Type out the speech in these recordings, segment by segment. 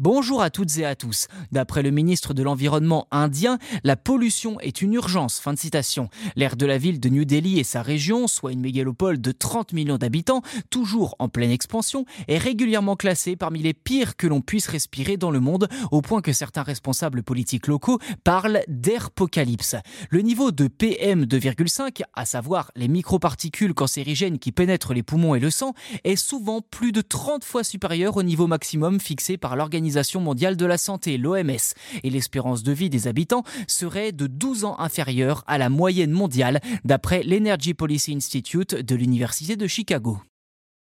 Bonjour à toutes et à tous. D'après le ministre de l'Environnement indien, la pollution est une urgence. Fin de citation. L'air de la ville de New Delhi et sa région, soit une mégalopole de 30 millions d'habitants, toujours en pleine expansion, est régulièrement classé parmi les pires que l'on puisse respirer dans le monde, au point que certains responsables politiques locaux parlent d'airpocalypse. Le niveau de PM2,5, à savoir les microparticules cancérigènes qui pénètrent les poumons et le sang, est souvent plus de 30 fois supérieur au niveau maximum fixé par l'organisation mondiale de la santé, l'OMS, et l'espérance de vie des habitants serait de 12 ans inférieure à la moyenne mondiale, d'après l'Energy Policy Institute de l'Université de Chicago.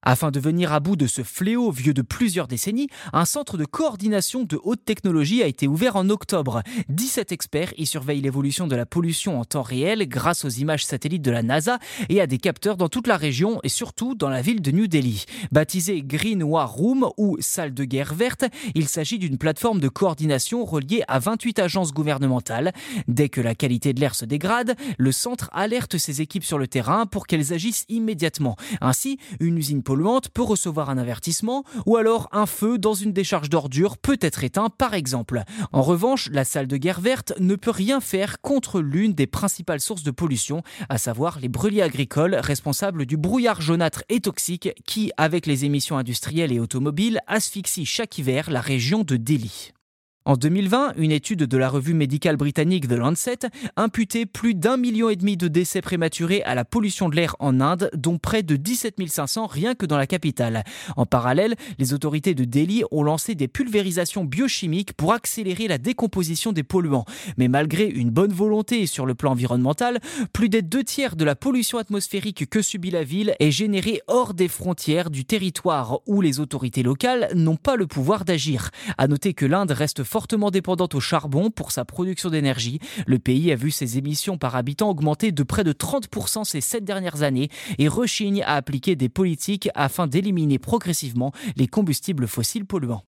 Afin de venir à bout de ce fléau vieux de plusieurs décennies, un centre de coordination de haute technologie a été ouvert en octobre. 17 experts y surveillent l'évolution de la pollution en temps réel grâce aux images satellites de la NASA et à des capteurs dans toute la région et surtout dans la ville de New Delhi. Baptisé Green War Room ou salle de guerre verte, il s'agit d'une plateforme de coordination reliée à 28 agences gouvernementales. Dès que la qualité de l'air se dégrade, le centre alerte ses équipes sur le terrain pour qu'elles agissent immédiatement. Ainsi, une usine peut recevoir un avertissement ou alors un feu dans une décharge d'ordures peut être éteint par exemple. En revanche, la salle de guerre verte ne peut rien faire contre l'une des principales sources de pollution, à savoir les brûlis agricoles responsables du brouillard jaunâtre et toxique qui, avec les émissions industrielles et automobiles, asphyxie chaque hiver la région de Delhi. En 2020, une étude de la revue médicale britannique The Lancet imputait plus d'un million et demi de décès prématurés à la pollution de l'air en Inde, dont près de 17 500 rien que dans la capitale. En parallèle, les autorités de Delhi ont lancé des pulvérisations biochimiques pour accélérer la décomposition des polluants. Mais malgré une bonne volonté sur le plan environnemental, plus des deux tiers de la pollution atmosphérique que subit la ville est générée hors des frontières du territoire où les autorités locales n'ont pas le pouvoir d'agir. À noter que l'Inde reste fortement dépendante au charbon pour sa production d'énergie. Le pays a vu ses émissions par habitant augmenter de près de 30% ces sept dernières années et rechigne à appliquer des politiques afin d'éliminer progressivement les combustibles fossiles polluants.